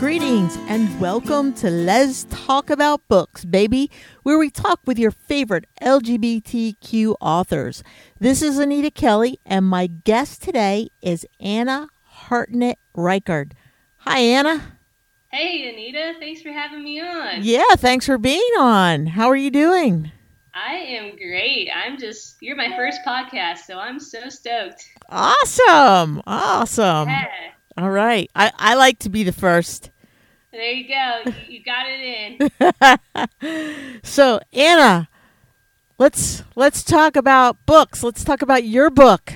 Greetings and welcome to Let's Talk About Books, baby, where we talk with your favorite LGBTQ authors. This is Anita Kelly, and my guest today is Anna Hartnett Reichardt. Hi, Anna. Hey, Anita. Thanks for having me on. Yeah, thanks for being on. How are you doing? I am great. I'm just, you're my first podcast, so I'm so stoked. Awesome. Awesome. Yeah. All right. I, I like to be the first. There you go. You, you got it in. So, Anna, let's let's talk about books. Let's talk about your book.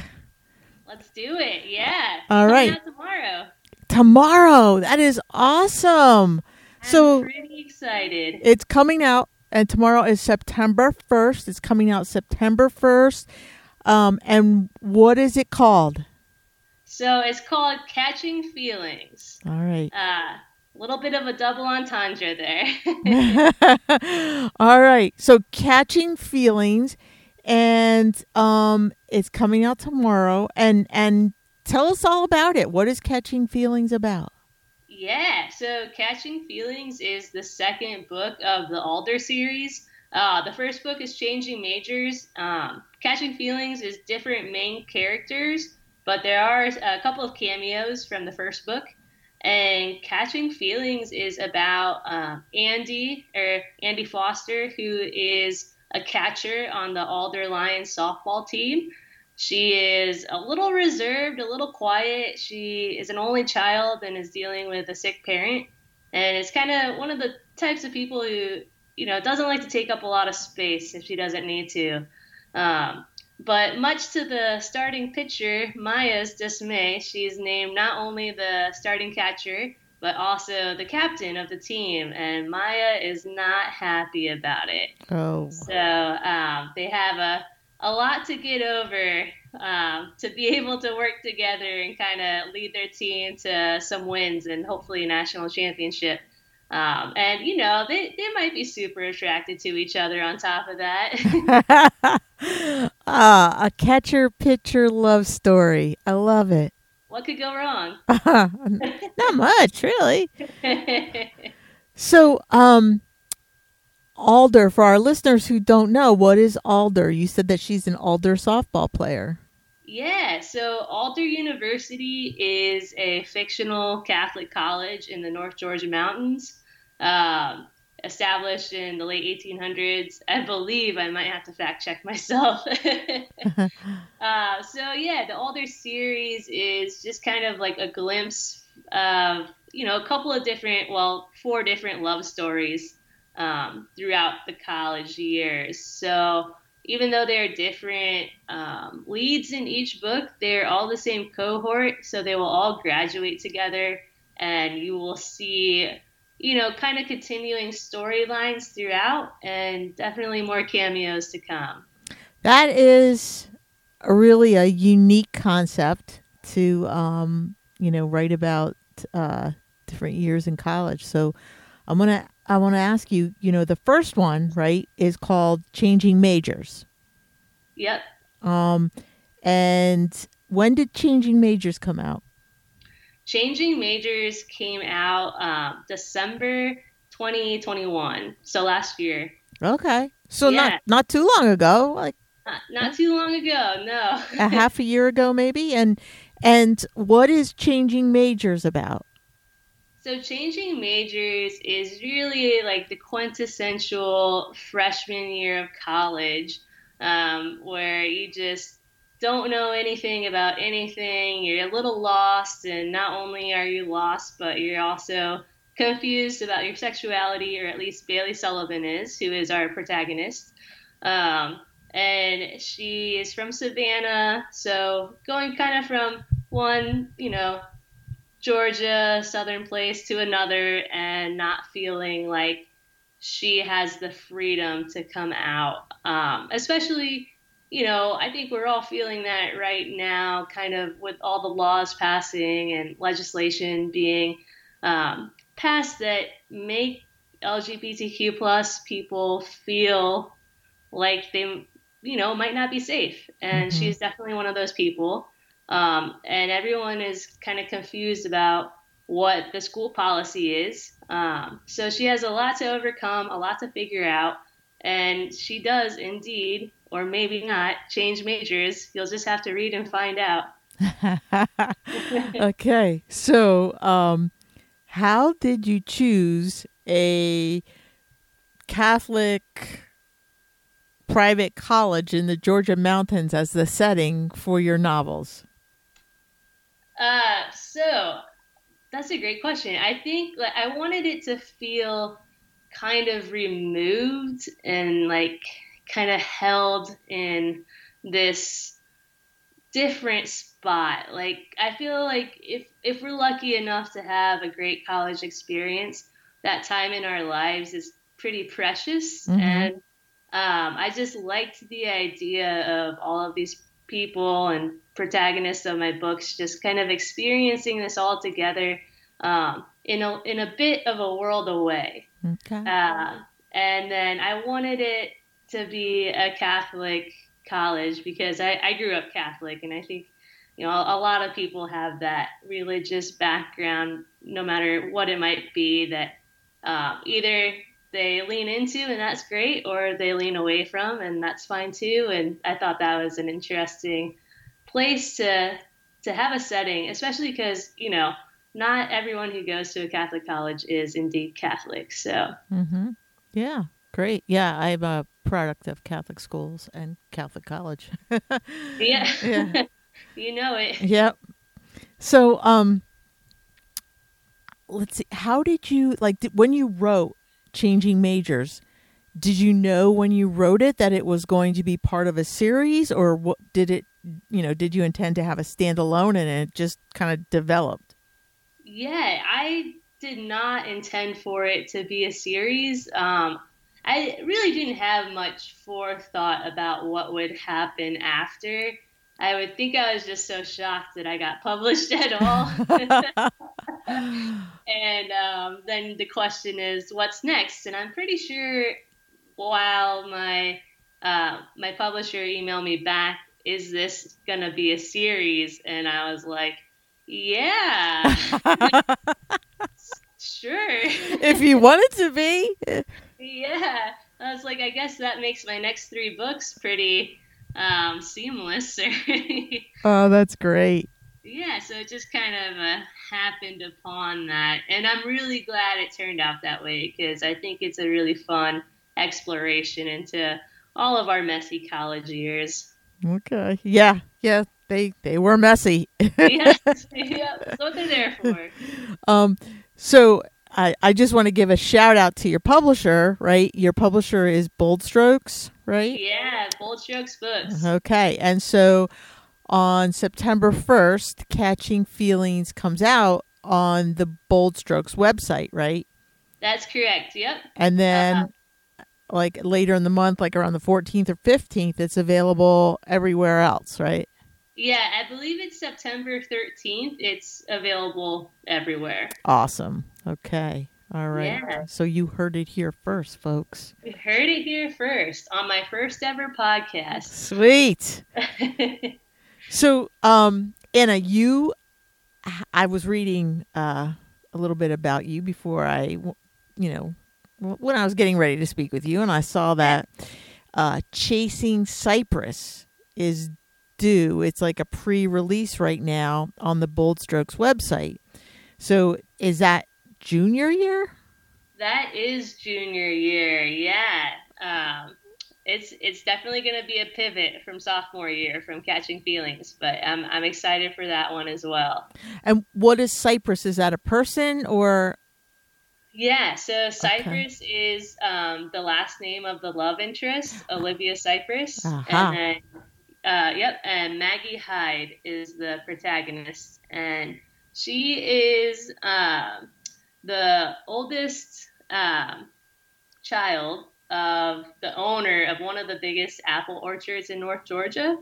Let's do it. Yeah. All right. tomorrow. Tomorrow. That is awesome. I'm So pretty excited. it's coming out and tomorrow is September 1st. It's coming out September 1st. Um and what is it called? So it's called Catching Feelings. All right. Uh, a little bit of a double entendre there. All right. So catching feelings and um it's coming out tomorrow and and tell us all about it. What is catching feelings about? Yeah, so Catching Feelings is the second book of the Alder series. Uh, the first book is Changing Majors. Um, Catching Feelings is different main characters, but there are a couple of cameos from the first book. And Catching Feelings is about uh, Andy, or Andy Foster, who is a catcher on the Alder Lions softball team. She is a little reserved, a little quiet. She is an only child and is dealing with a sick parent. And it's kind of one of the types of people who, you know, doesn't like to take up a lot of space if she doesn't need to. Um, but much to the starting pitcher, Maya's dismay, she's named not only the starting catcher, but also the captain of the team. And Maya is not happy about it. Oh. So um, they have a, a lot to get over um, to be able to work together and kind of lead their team to some wins and hopefully a national championship. Um, and, you know, they, they might be super attracted to each other on top of that. ah, a catcher pitcher love story. I love it. what could go wrong? Not much, really. So, um, Alder, for our listeners who don't know, what is Alder? You said that she's an Alder softball player. Yeah, so Alder University is a fictional Catholic college in the North Georgia mountains, um, established in the late 1800s. I believe I might have to fact check myself. uh, so yeah, the Alder series is just kind of like a glimpse of you know a couple of different, well, four different love stories um, throughout the college years. So even though they're different um, leads in each book, they're all the same cohort, so they will all graduate together, and you will see, you know, kind of continuing storylines throughout, and definitely more cameos to come. That is really a unique concept to, um, you know, write about uh, different years in college. So, I'm gonna I want to ask you. You know, the first one, right, is called "Changing Majors." Yep. Um, and when did Changing Majors come out? Changing Majors came out um, December 2021, so last year. Okay, so Yeah. not not too long ago, like Not, not too long ago, no. a half a year ago, maybe. And and what is Changing Majors about? So changing majors is really like the quintessential freshman year of college, um, where you just don't know anything about anything. You're a little lost, and not only are you lost, but you're also confused about your sexuality, or at least Bailey Sullivan is, who is our protagonist. Um, and she is from Savannah, so going kind of from one, you know, Georgia, southern place to another, and not feeling like she has the freedom to come out. Um, especially, you know, I think we're all feeling that right now, kind of with all the laws passing and legislation being um, passed that make LGBTQ plus people feel like they, you know, might not be safe. And Mhm. she's definitely one of those people. Um, and everyone is kind of confused about what the school policy is. Um, so she has a lot to overcome, a lot to figure out, and she does indeed, or maybe not, change majors. You'll just have to read and find out. okay, so um, how did you choose a Catholic private college in the Georgia mountains as the setting for your novels? Uh, so that's a great question. I think like I wanted it to feel kind of removed and like kind of held in this different spot. Like I feel like if if we're lucky enough to have a great college experience, that time in our lives is pretty precious mm-hmm. and um, I just liked the idea of all of these people and protagonists of my books just kind of experiencing this all together um, in a in a bit of a world away. Okay. Uh, and then I wanted it to be a Catholic college because I, I grew up Catholic, and I think you know a lot of people have that religious background, no matter what it might be, that uh, either they lean into and that's great or they lean away from and that's fine too. And i thought that was an interesting place to to have a setting especially because you know not everyone who goes to a catholic college is indeed catholic so. Mm-hmm. yeah great yeah i'm a product of catholic schools and catholic college yeah yeah you know it yep so um let's see how did you like did, when you wrote changing majors. Did you know when you wrote it that it was going to be part of a series, or what did it? You know, did you intend to have a standalone and it just kind of developed? Yeah, I did not intend for it to be a series. Um, I really didn't have much forethought about what would happen after. I would think I was just so shocked that I got published at all. and um, then the question is, what's next? And I'm pretty sure while my uh, my publisher emailed me back, is this gonna be a series? And I was like, yeah, sure. if you want it to be. Yeah, I was like, I guess that makes my next three books pretty um, seamless. oh, that's great. Yeah, so it just kind of uh, happened upon that. And I'm really glad it turned out that way because I think it's a really fun exploration into all of our messy college years. Okay. Yeah. Yeah. They they were messy. yes. Yeah. That's what they're there for. Um. So I I just want to give a shout out to your publisher. Right. Your publisher is Bold Strokes. Right. Yeah. Bold Strokes Books. Okay. And so on September 1st, Catching Feelings comes out on the Bold Strokes website, right? That's correct. Yep. And then uh-huh. like later in the month, like around the 14th or 15th, it's available everywhere else, right? Yeah, I believe it's September 13th. It's available everywhere. Awesome. Okay. All right. Yeah. So you heard it here first, folks. You heard it here first on my first ever podcast. Sweet. So, um, Anna, you, I was reading uh, a little bit about you before I, you know, when I was getting ready to speak with you, and I saw that uh, Chasing Cypress is due. It's like a pre-release right now on the Bold Strokes website. So, is that junior year? That is junior year. Yeah. Um, it's it's definitely going to be a pivot from sophomore year from catching feelings but i'm i'm excited for that one as well and what is cypress is that a person or yeah so cypress okay. is um, the last name of the love interest olivia cypress uh-huh. and then uh, yep and maggie hyde is the protagonist and she is um, the oldest um, child of the owner of one of the biggest apple orchards in North Georgia.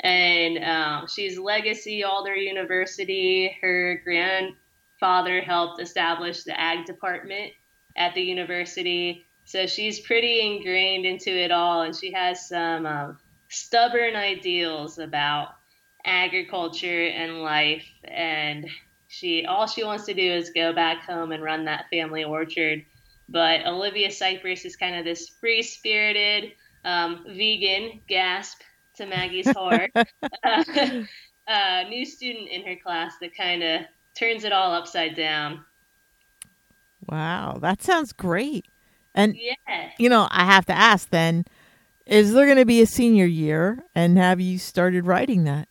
And um, she's legacy Alder University. Her grandfather helped establish the ag department at the university. So she's pretty ingrained into it all, and she has some stubborn ideals about agriculture and life. And She all she wants to do is go back home and run that family orchard. But Olivia Cypress is kind of this free spirited um, vegan gasp to Maggie's horror uh, uh, new student in her class that kind of turns it all upside down. Wow, that sounds great. And yeah, you know, I have to ask then, is there going to be a senior year and have you started writing that?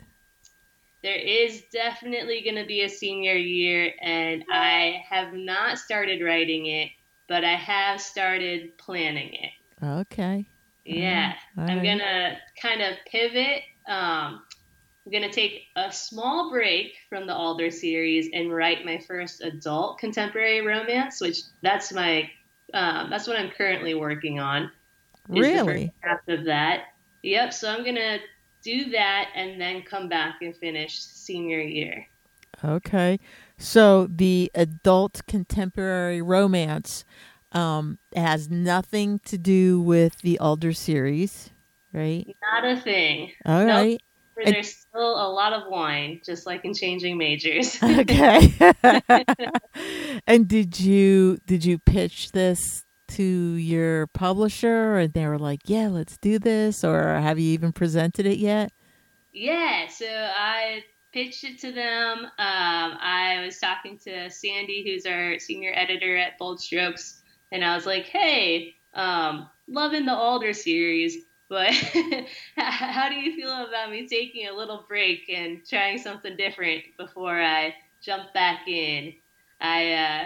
There is definitely going to be a senior year and I have not started writing it, but I have started planning it. Okay. Yeah. All I'm going to kind of pivot um, I'm going to take a small break from the Alder series and write my first adult contemporary romance, which that's my um, that's what I'm currently working on. Really? draft of that. Yep. So I'm going to do that and then come back and finish senior year. Okay. So the adult contemporary romance um, has nothing to do with the Alder series, right? Not a thing. All Nope. right. Where there's still a lot of wine, just like in changing majors. Okay. and did you did you pitch this to your publisher and they were like, "Yeah, let's do this," or have you even presented it yet? Yeah, so I pitched it to them. Um, I was talking to Sandy, who's our senior editor at Bold Strokes, and I was like, "Hey, um, loving the Alder series, but how do you feel about me taking a little break and trying something different before I jump back in?" I uh,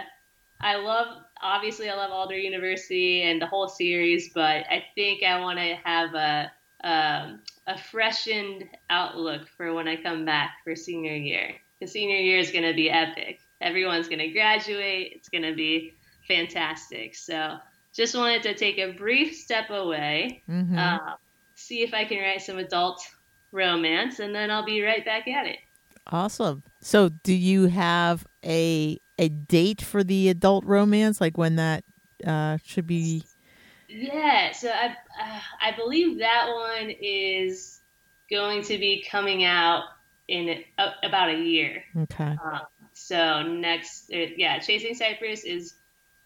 I love obviously I love Alder University and the whole series, but I think I want to have a um, a freshened outlook for when I come back for senior year. The senior year is going to be epic. Everyone's going to graduate. It's going to be fantastic. So just wanted to take a brief step away, Mm-hmm. uh, see if I can write some adult romance, and then I'll be right back at it. awesome. So, do you have a a date for the adult romance, like when that uh, should be? Yeah, so I uh, I believe that one is going to be coming out in about a year. Okay. Uh, so next, uh, yeah, Chasing Cypress is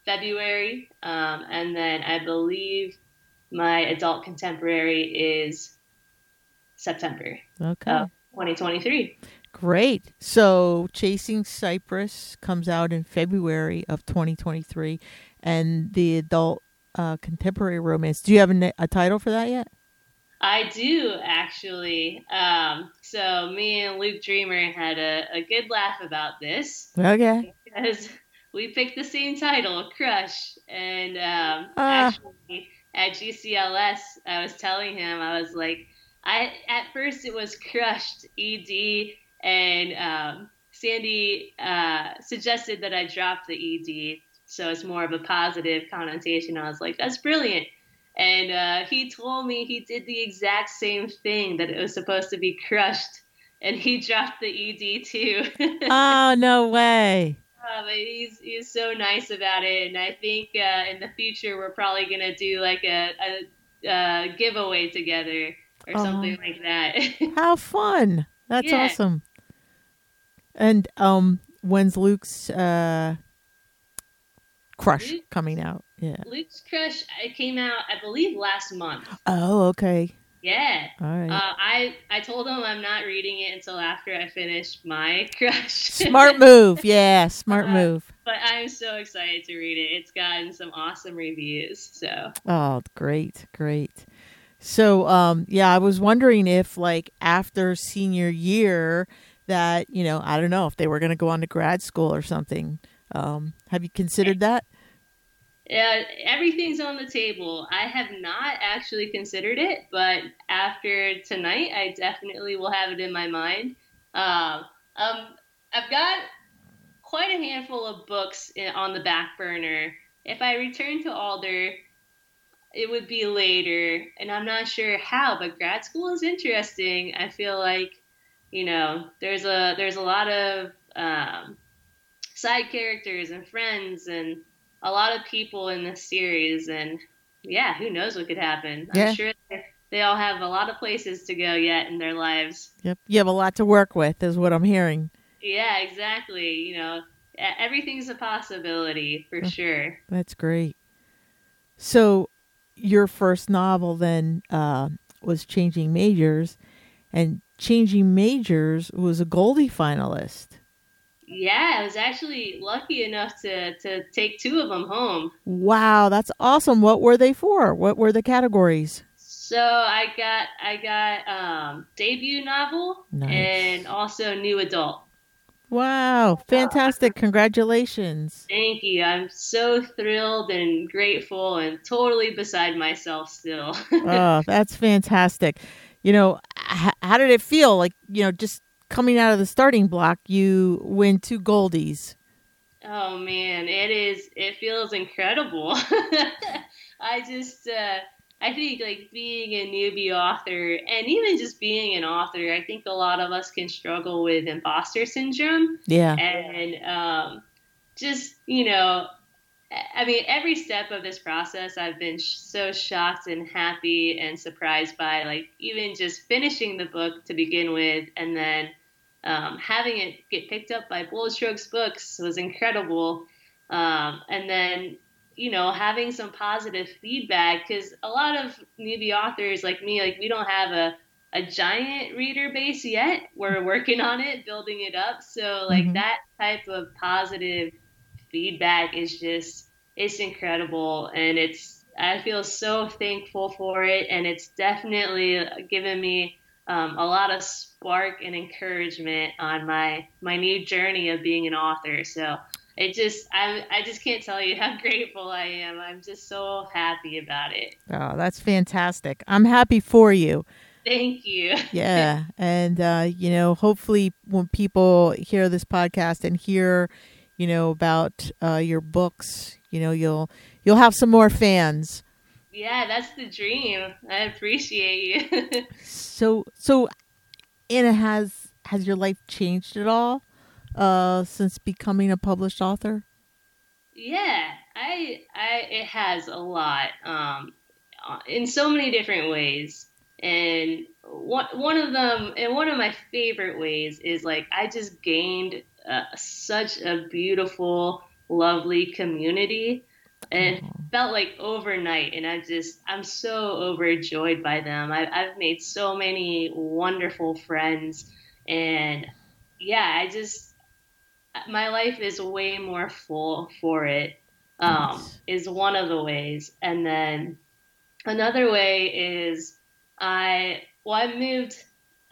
February, um, and then I believe my adult contemporary is September Okay. of 2023. Great. So, Chasing Cypress comes out in February of 2023, and the adult uh, contemporary romance. Do you have a, a title for that yet? I do actually. Um, so me and Luke Dreamer had a, a good laugh about this. Okay. because we picked the same title, Crush. And um, Ah. actually, at GCLS, I was telling him, I was like, I at first it was Crushed ED, and um, Sandy uh, suggested that I drop the ED, so it's more of a positive connotation. I was like, that's brilliant. And uh, he told me he did the exact same thing, that it was supposed to be crushed, and he dropped the ED too. oh, no way. Uh, but he's he's so nice about it, and I think uh, in the future we're probably gonna do like a, a, a giveaway together or something like that. How fun. That's Yeah. awesome. And um when's Luke's uh crush Luke- coming out? Yeah. Luke's Crush it came out I believe last month. Oh, okay. Yeah. All right. Uh, I I told him I'm not reading it until after I finish my Crush. smart move. Yeah, smart uh, move. but I'm so excited to read it. It's gotten some awesome reviews. So Oh, great, great. So, um, yeah, I was wondering if, like, after senior year, that you know, I don't know if they were going to go on to grad school or something. Um, have you considered that? Yeah, everything's on the table. I have not actually considered it, but after tonight, I definitely will have it in my mind. Um, um, I've got quite a handful of books in, on the back burner. If I return to Alder, it would be later, and I'm not sure how. But grad school is interesting. I feel like, you know, there's a there's a lot of um, side characters and friends and a lot of people in this series and yeah who knows what could happen Yeah. i'm sure they, they all have a lot of places to go yet in their lives Yep. You have a lot to work with, is what I'm hearing. Yeah, exactly. You know, everything's a possibility for sure. That's great. So, your first novel then uh, was Changing Majors, and Changing Majors was a Goldie finalist. Yeah, I was actually lucky enough to to take two of them home. Wow, that's awesome. What were they for? What were the categories? So I got I got um, debut novel nice. and also new adult. Wow, fantastic. Congratulations. Thank you. I'm so thrilled and grateful and totally beside myself still. oh, that's fantastic. You know, h- how did it feel? Like, you know, just coming out of the starting block, you win two goldies. Oh man, it is. It feels incredible. I just, uh, I think like being a newbie author and even just being an author, I think a lot of us can struggle with imposter syndrome. Yeah. And um, just, you know, I mean, every step of this process, I've been sh- so shocked and happy and surprised by, like, even just finishing the book to begin with, and then um, having it get picked up by Bold Strokes Books was incredible. Um, and then you know, having some positive feedback because a lot of newbie authors like me, like we don't have a, a giant reader base yet. We're working on it, building it up. So like mm-hmm. that type of positive feedback is just it's incredible and it's I feel so thankful for it and it's definitely given me um, a lot of spark and encouragement on my my new journey of being an author. So it just I I just can't tell you how grateful I am. I'm just so happy about it. Oh, that's fantastic. I'm happy for you. Thank you. yeah, and uh, you know, hopefully, when people hear this podcast and hear, you know, about uh, your books, you know, you'll you'll have some more fans. Yeah, that's the dream. I appreciate you. so, so, Anna, has has your life changed at all? uh, since becoming a published author? Yeah, I, I, it has a lot, um, in so many different ways. And one, one of them, and one of my favorite ways is like, I just gained uh, such a beautiful, lovely community and it felt like overnight and i just i'm so overjoyed by them I, i've made so many wonderful friends and yeah i just my life is way more full for it. Um, is one of the ways, and then another way is I well I moved.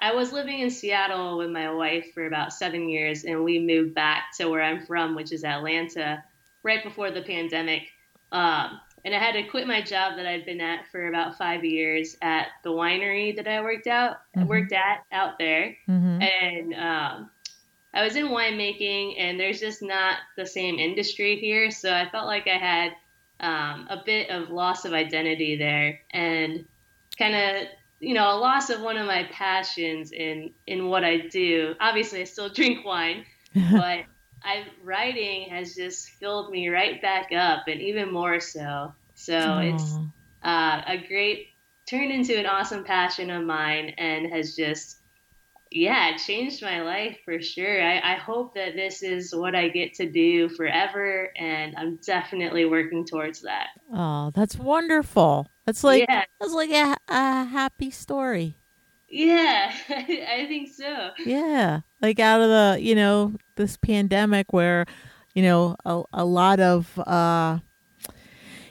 I was living in Seattle with my wife for about seven years, and we moved back to where I'm from, which is Atlanta, right before the pandemic. Um, and I had to quit my job that I'd been at for about five years at the winery that I worked out mm-hmm. worked at out there, mm-hmm. and um, I was in winemaking, and there's just not the same industry here, so I felt like I had um, a bit of loss of identity there, and kind of you know a loss of one of my passions in in what I do. Obviously, I still drink wine, but I writing has just filled me right back up, and even more so. So Aww. it's uh, a great turned into an awesome passion of mine, and has just yeah, changed my life for sure. I, I hope that this is what I get to do forever, and I'm definitely working towards that. Oh, that's wonderful. That's like yeah. that's like a, a happy story. Yeah, I think so. Yeah, like out of the you know this pandemic where you know a, a lot of uh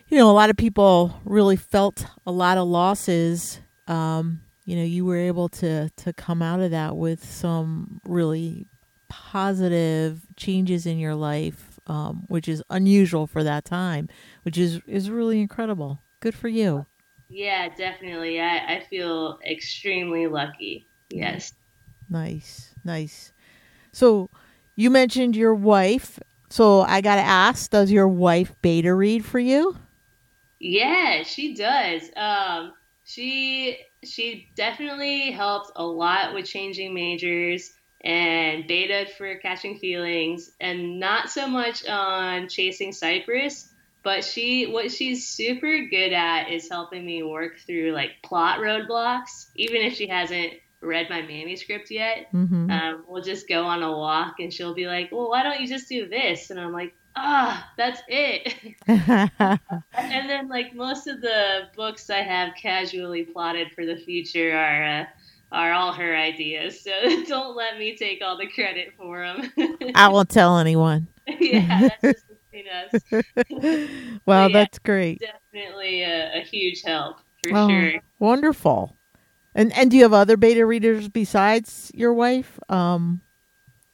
you know a lot of people really felt a lot of losses um you know you were able to to come out of that with some really positive changes in your life um, which is unusual for that time which is is really incredible good for you. Yeah definitely. I, I feel extremely lucky. Yes. Nice nice. So you mentioned your wife. So i gotta ask does your wife beta read for you? Yeah she does. Um she she definitely helped a lot with changing majors and beta for catching feelings and not so much on chasing cypress but she what she's super good at is helping me work through like plot roadblocks even if she hasn't read my manuscript yet. Mm-hmm. Um, we'll just go on a walk, and she'll be like, "Well, why don't you just do this?" And I'm like, "Ah, that's it." and then like most of the books I have casually plotted for the future are. Uh, are all her ideas, so don't let me take all the credit for them. I won't tell anyone. yeah, that's just between us. well, yeah, that's great. Definitely a, a huge help for Oh, sure. Wonderful. And and do you have other beta readers besides your wife? Um,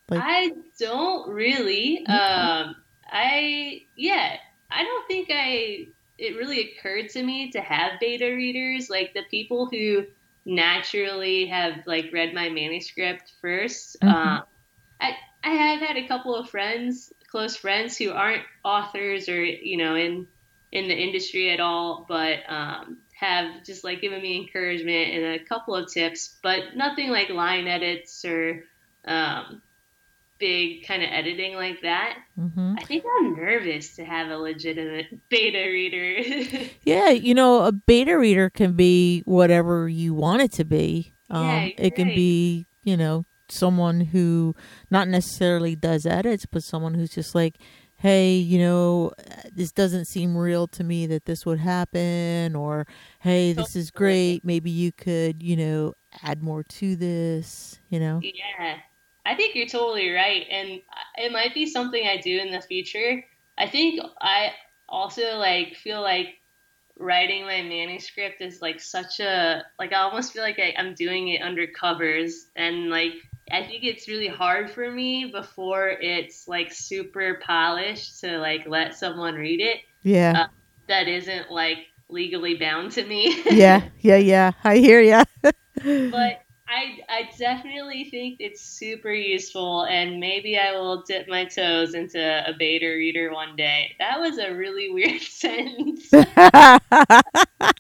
like- I don't really. Um, I yeah, I don't think I. It really occurred to me to have beta readers, like the people who naturally have like read my manuscript 1st Mhm. Uh, I I have had a couple of friends, close friends, who aren't authors or you know in in the industry at all, but um, have just like given me encouragement and a couple of tips, but nothing like line edits or um, big kind of editing like that. mhm. I think I'm nervous to have a legitimate beta reader. Yeah, you know, a beta reader can be whatever you want it to be. Um, Yeah, it can right. be, you know, someone who not necessarily does edits, but someone who's just like, hey, you know, this doesn't seem real to me that this would happen, or hey, this is great. Maybe you could, you know, add more to this, you know? yeah, I think you're totally right, and uh, it might be something I do in the future. I think I also like feel like writing my manuscript is like such a like I almost feel like I, I'm doing it under covers and like I think it's really hard for me before it's like super polished to like let someone read it Yeah. Uh, that isn't like legally bound to me. yeah, yeah, yeah. I hear ya. but I I definitely think it's super useful and maybe I will dip my toes into a beta reader one day. That was a really weird sentence. but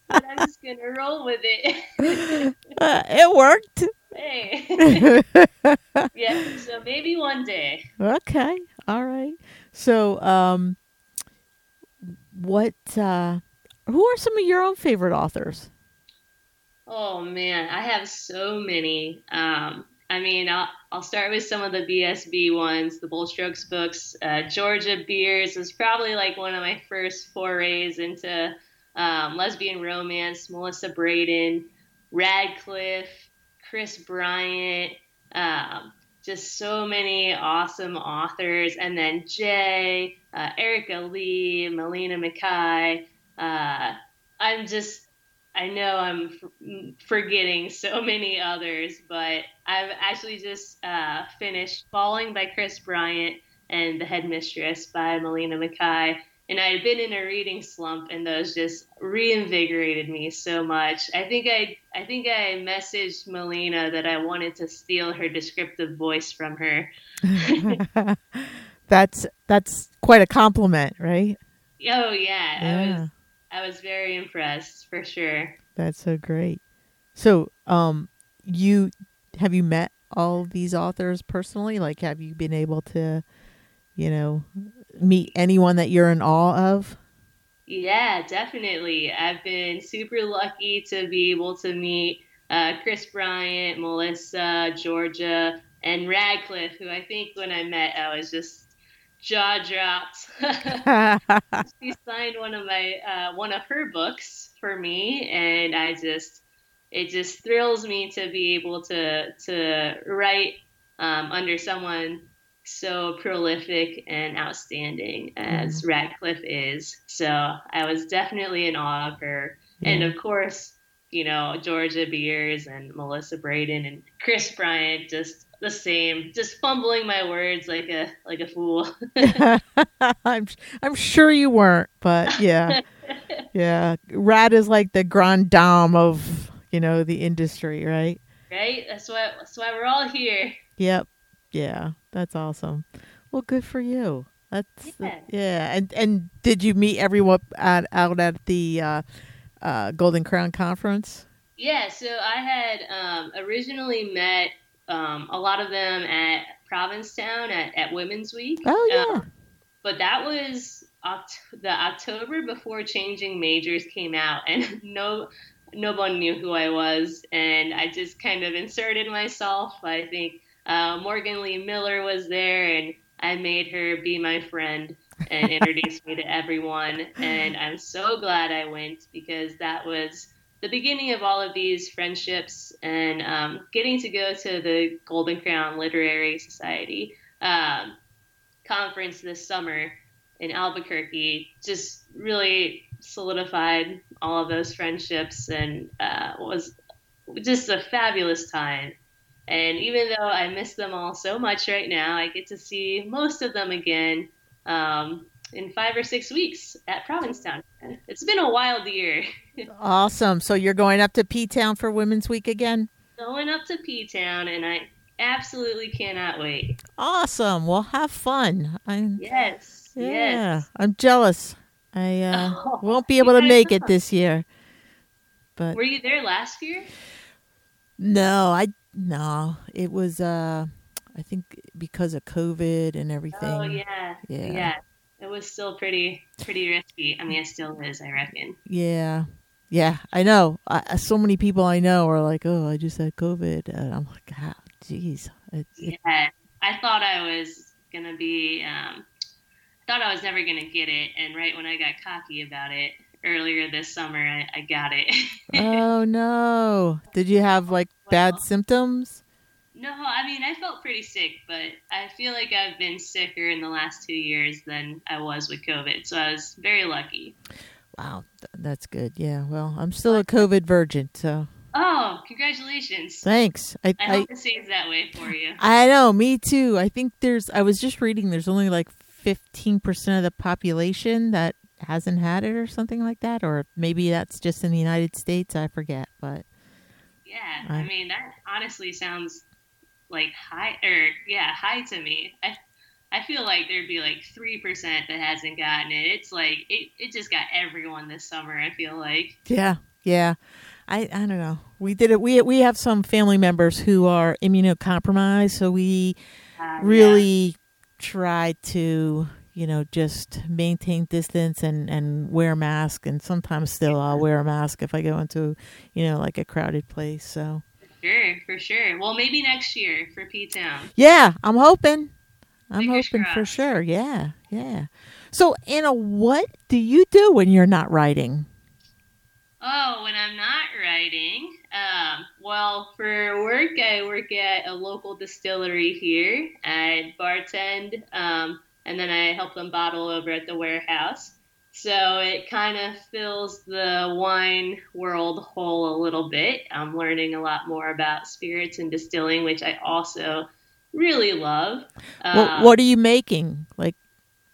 I'm just gonna roll with it. Uh, it worked. Hey. yeah, so maybe one day. Okay. All right. So, um, what, uh, who are some of your own favorite authors? Oh man, I have so many. Um, I mean, I'll, I'll start with some of the BSB ones, the Bold Strokes books. Uh, Georgia Beers was probably like one of my first forays into um, lesbian romance. Melissa Brayden, Radcliffe, Kris Bryant, um, just so many awesome authors. And then Jay, uh, Erica Lee, Melina Mackay. Uh, I'm just I know I'm forgetting so many others, but I've actually just uh, finished Falling by Kris Bryant and The Headmistress by Melina Mackay. And I had been in a reading slump, and those just reinvigorated me so much. I think I, I think I messaged Melina that I wanted to steal her descriptive voice from her. that's that's quite a compliment, right? Oh yeah, I was, I was very impressed for sure. That's so great. So, um, you have you met all these authors personally? Like, have you been able to, you know, meet anyone that you're in awe of? Yeah, definitely. I've been super lucky to be able to meet uh, Kris Bryant, Melissa, Georgia, and Radcliffe, who I think when I met, I was just jaw dropped. she signed one of my uh, one of her books for me, and I just it just thrills me to be able to to write um, under someone so prolific and outstanding as mm-hmm. Radcliffe is. So I was definitely in awe of her, and of course, you know Georgia Beers and Melissa Brayden and Kris Bryant just the same, just fumbling my words like a like a fool. I'm I'm sure you weren't, but yeah, yeah. Rad is like the grand dame of you know the industry, right? right? That's why that's why we're all here. Yep. Yeah, that's awesome. Well, good for you. That's Yeah. yeah. And and did you meet everyone at, out at the uh, uh, Golden Crown conference? Yeah, so I had um, originally met um, a lot of them at Provincetown at, at Women's Week. Oh yeah. Um, but that was Oct- the October before Changing Majors came out, and no, no one knew who I was, and I just kind of inserted myself. I think uh, Morgan Lee Miller was there, and I made her be my friend and introduced me to everyone. And I'm so glad I went because that was the beginning of all of these friendships and um, getting to go to the Golden Crown Literary Society um, conference this summer in Albuquerque just really solidified all of those friendships and uh, was just a fabulous time. And even though I miss them all so much right now, I get to see most of them again um, in five or six weeks at Provincetown. It's been a wild year. awesome. So you're going up to P Town for Women's Week again? Going up to P Town, and I absolutely cannot wait. Awesome. Well, have fun. I yes. Yeah. Yes. I'm jealous. I uh, oh, won't be able to make it this year. But were you there last year? No, I no. It was uh I think because of COVID and everything. Oh yeah. Yeah. Yeah. It was still pretty pretty risky. I mean, it still is, I reckon. Yeah. Yeah, I know. I, so many people I know are like, "Oh, I just had COVID," and I'm like, "Ah, jeez." yeah, I thought I was gonna be. Um, thought I was never gonna get it, and right when I got cocky about it earlier this summer, I, I got it. oh no! Did you have like well, bad symptoms? No, I mean I felt pretty sick, but I feel like I've been sicker in the last two years than I was with COVID, so I was very lucky. Wow, that's good. Yeah, well, I'm still a COVID virgin, so. Oh, congratulations! Thanks. I, I hope I, it stays that way for you. I know, me too. I think there's. I was just reading. There's only like 15 percent of the population that hasn't had it, or something like that, or maybe that's just in the United States. I forget, but. Yeah, I mean that honestly sounds like high or yeah high to me. I I feel like there'd be like three percent that hasn't gotten it. It's like it, it just got everyone this summer. I feel like yeah yeah. I, I don't know. We did it. We we have some family members who are immunocompromised, so we uh, really yeah. try to you know just maintain distance and and wear a mask. And sometimes still I'll wear a mask if I go into you know like a crowded place. So Sure, for sure. Well, maybe next year for P Town. Yeah, I'm hoping. I'm Fingers hoping crossed. for sure. Yeah, yeah. So, Anna, what do you do when you're not writing? Oh, when I'm not writing, um, well, for work, I work at a local distillery here. I bartend, um, and then I help them bottle over at the warehouse. So it kind of fills the wine world hole a little bit. I'm learning a lot more about spirits and distilling, which I also really love. What, um, what are you making? Like,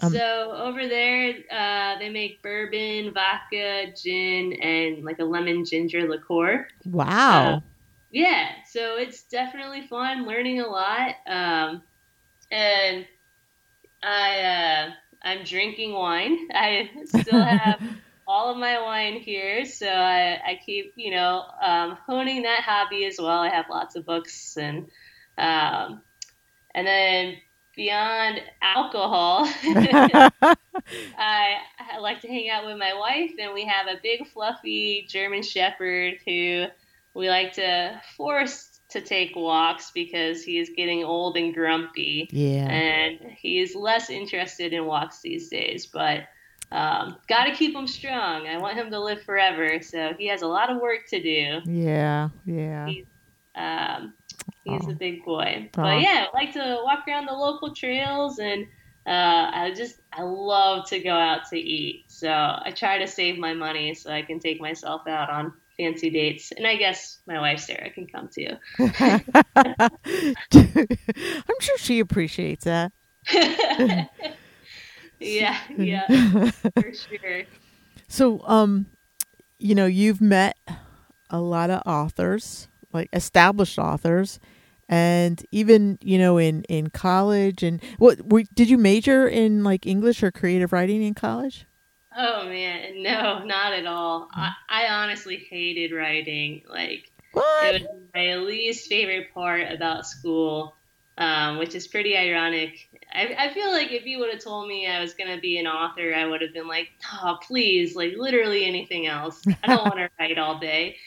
um, so over there, uh, they make bourbon, vodka, gin, and like a lemon ginger liqueur. Wow. Uh, yeah, so it's definitely fun. Learning a lot, um, and I. Uh, I'm drinking wine. I still have all of my wine here, so I, I keep, you know, um, honing that hobby as well. I have lots of books and, um, and then beyond alcohol, I, I like to hang out with my wife, and we have a big fluffy German Shepherd who we like to force to take walks because he is getting old and grumpy. Yeah. And he's less interested in walks these days, but um, got to keep him strong. I want him to live forever, so he has a lot of work to do. Yeah, yeah. He's, um, he's oh. a big boy. Oh. But yeah, I like to walk around the local trails and uh, I just I love to go out to eat. So I try to save my money so I can take myself out on fancy dates. And I guess my wife Sarah can come too. I'm sure she appreciates that. yeah, yeah, for sure. So, um, you know, you've met a lot of authors, like established authors, and even you know in in college. And what were, did you major in, like English or creative writing in college? Oh man, no, not at all. I, I honestly hated writing. Like what? it was my least favorite part about school. um, which is pretty ironic. I, I feel like if you would have told me I was going to be an author, I would have been like, oh, please, like literally anything else. I don't want to write all day.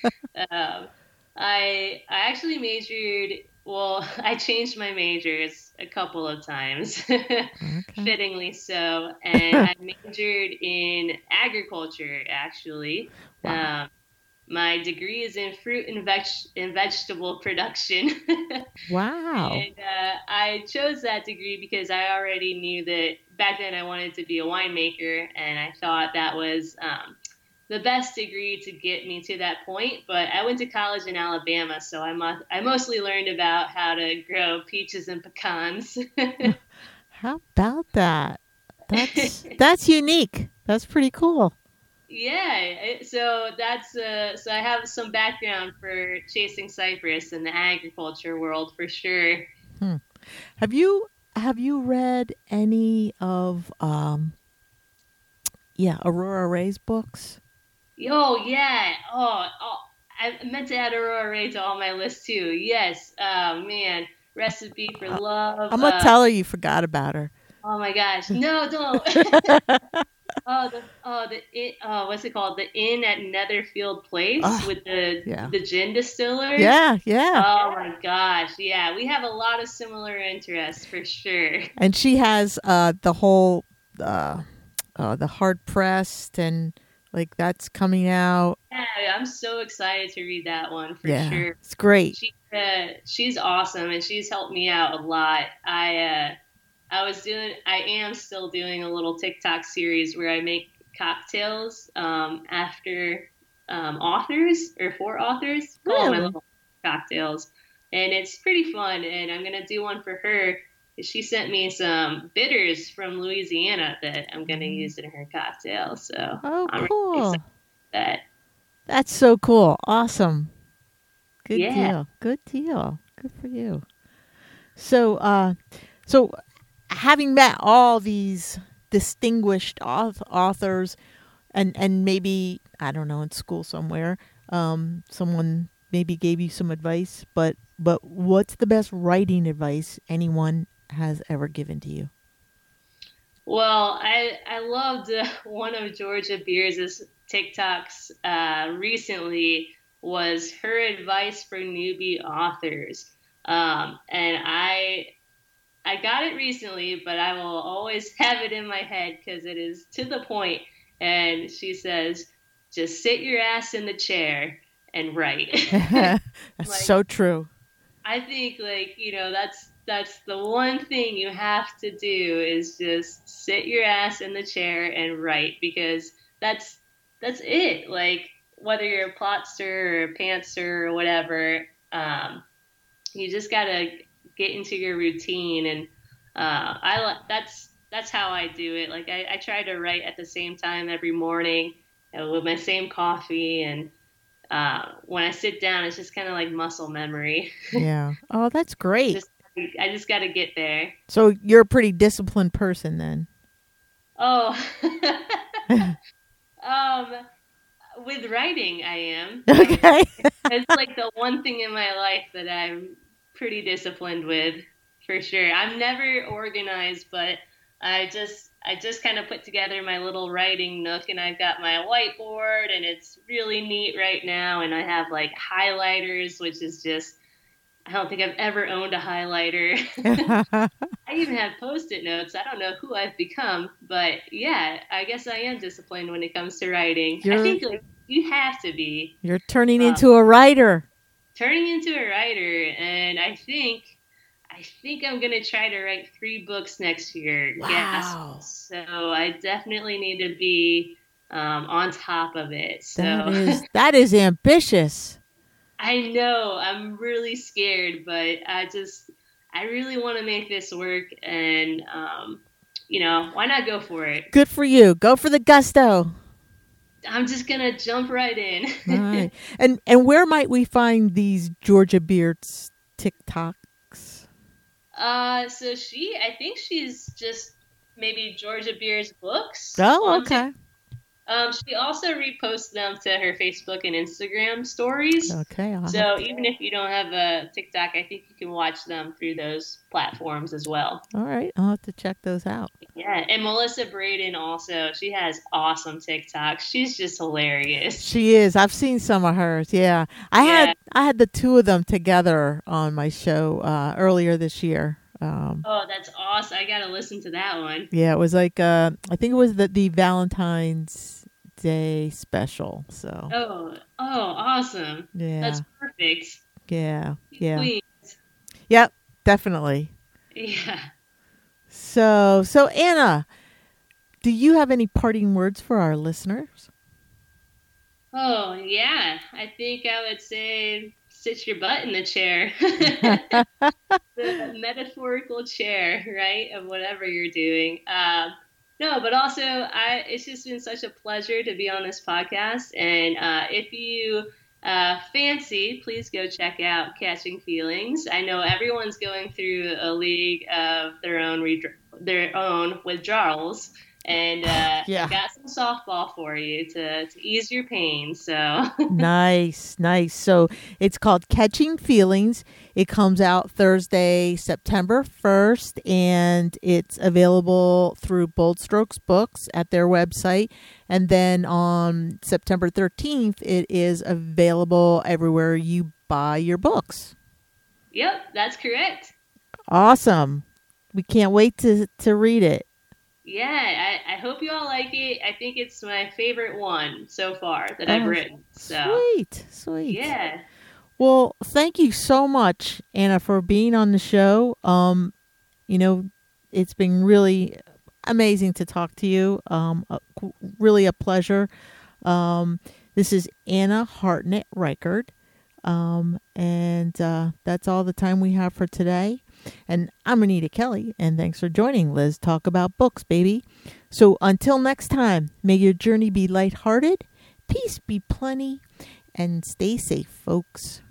Um, I I actually majored. Well, I changed my majors a couple of times, okay. fittingly so, and I majored in agriculture actually. Wow. Um, my degree is in fruit and, veg- and vegetable production. wow. And uh, I chose that degree because I already knew that back then I wanted to be a winemaker, and I thought that was um, the best degree to get me to that point. But I went to college in Alabama, so I, mu- I mostly learned about how to grow peaches and pecans. how about that? That's that's unique. That's pretty cool. Yeah, so that's uh, so I have some background for chasing cypress in the agriculture world for sure. Hmm. Have you have you read any of um yeah Aurora Rey's books? Oh yeah. Oh, oh I meant to add Aurora Rey to all my list too. Yes. Oh man, recipe for uh, love. I'm gonna uh, tell her you forgot about her. Oh my gosh, no, don't. oh, the oh the it, oh what's it called? The Inn at Netherfield Place oh, with the yeah. the gin distiller. Yeah, yeah. Oh my gosh, yeah. We have a lot of similar interests for sure. And she has uh the whole uh, uh the hard pressed and like that's coming out. Yeah, I'm so excited to read that one for yeah, sure. It's great. She, uh, she's awesome and she's helped me out a lot. I uh I was doing, I am still doing a little TikTok series where I make cocktails um, after um, authors or for authors. Call my little cocktails, and it's pretty fun. And I'm gonna do one for her. She sent me some bitters from Louisiana that I'm gonna mm-hmm. use in her cocktail. So oh, I'm cool. Really that that's so cool. Awesome. Good yeah. deal. Good deal. Good for you. So, uh, so having met all these distinguished authors and and maybe I don't know in school somewhere um, someone maybe gave you some advice but but what's the best writing advice anyone has ever given to you well I I loved uh, one of Georgia Beers' TikToks uh, recently was her advice for newbie authors um, and I I got it recently, but I will always have it in my head because it is to the point. And she says, just sit your ass in the chair and write. that's like, so true. I think like, you know, that's that's the one thing you have to do is just sit your ass in the chair and write because that's that's it. Like whether you're a plotster or a pantser or whatever, um, you just gotta get into your routine and uh, I that's that's how I do it. Like I, I try to write at the same time every morning with my same coffee and uh, when I sit down, it's just kind of like muscle memory. yeah. Oh, that's great. just, I just got to get there. So you're a pretty disciplined person then. Oh. um, with writing, I am. Okay. it's like the one thing in my life that I'm pretty disciplined with, for sure. I'm never organized, but I just I just kind of put together my little writing nook, and I've got my whiteboard, and it's really neat right now. And I have like highlighters, which is just I don't think I've ever owned a highlighter. I even have post-it notes. I don't know who I've become, but yeah, I guess I am disciplined when it comes to writing. You're, I think like you have to be. You're turning um, into a writer turning into a writer, and I think I think I'm gonna try to write three books next year. Wow. So I definitely need to be um, on top of it. So that is that is ambitious. I know. I'm really scared, but I just I really want to make this work, and um, you know, why not go for it? Good for you. Go for the gusto. I'm just gonna jump right in. Right. And and where might we find these Georgia Beers TikToks? Uh, so she, I think she's just maybe Georgia Beers books. Oh, okay. Um, she also reposts them to her Facebook and Instagram stories. Okay. I'll So even if you don't have a TikTok, I think you can watch them through those platforms as well. all right. I'll have to check those out. Yeah, and Melissa Brayden also. She has awesome TikToks. She's just hilarious. She is. I've seen some of hers. Yeah. I Yeah. had I had the two of them together on my show uh, earlier this year. Um, Oh, that's awesome! I gotta listen to that one. yeah, it was like uh, I think it was the the Valentine's Day special. So Oh, oh, awesome! yeah, That's perfect. yeah, yeah, Queens. yep, definitely. Yeah. So so Anna, do you have any parting words for our listeners? Oh, yeah. I think I would say sit your butt in the chair. the metaphorical chair, right, of whatever you're doing. Um, no, but also, I it's just been such a pleasure to be on this podcast. And uh, if you uh, fancy, please go check out Catching Feelings. I know everyone's going through a league of their own redr their own withdrawals. And uh, Yeah. I got some softball for you to, to ease your pain. So nice, nice. So it's called Catching Feelings. It comes out Thursday, September 1st, and it's available through Bold Strokes Books at their website. And then on September 13th, it is available everywhere you buy your books. Yep, that's correct. Awesome. We can't wait to, to read it. Yeah, I, I hope you all like it. I think it's my favorite one so far that I've Oh, written. So, Sweet, sweet. yeah. Well, thank you so much, Anna, for being on the show. Um, you know, it's been really amazing to talk to you. Um, qu- really a pleasure. Um, this is Anna Hartnett Reichardt. Um, and uh, that's all the time we have for today. And I'm Anita Kelly, and thanks for joining Liz Talk About Books, baby. So until next time, may your journey be lighthearted, peace be plenty, and stay safe, folks.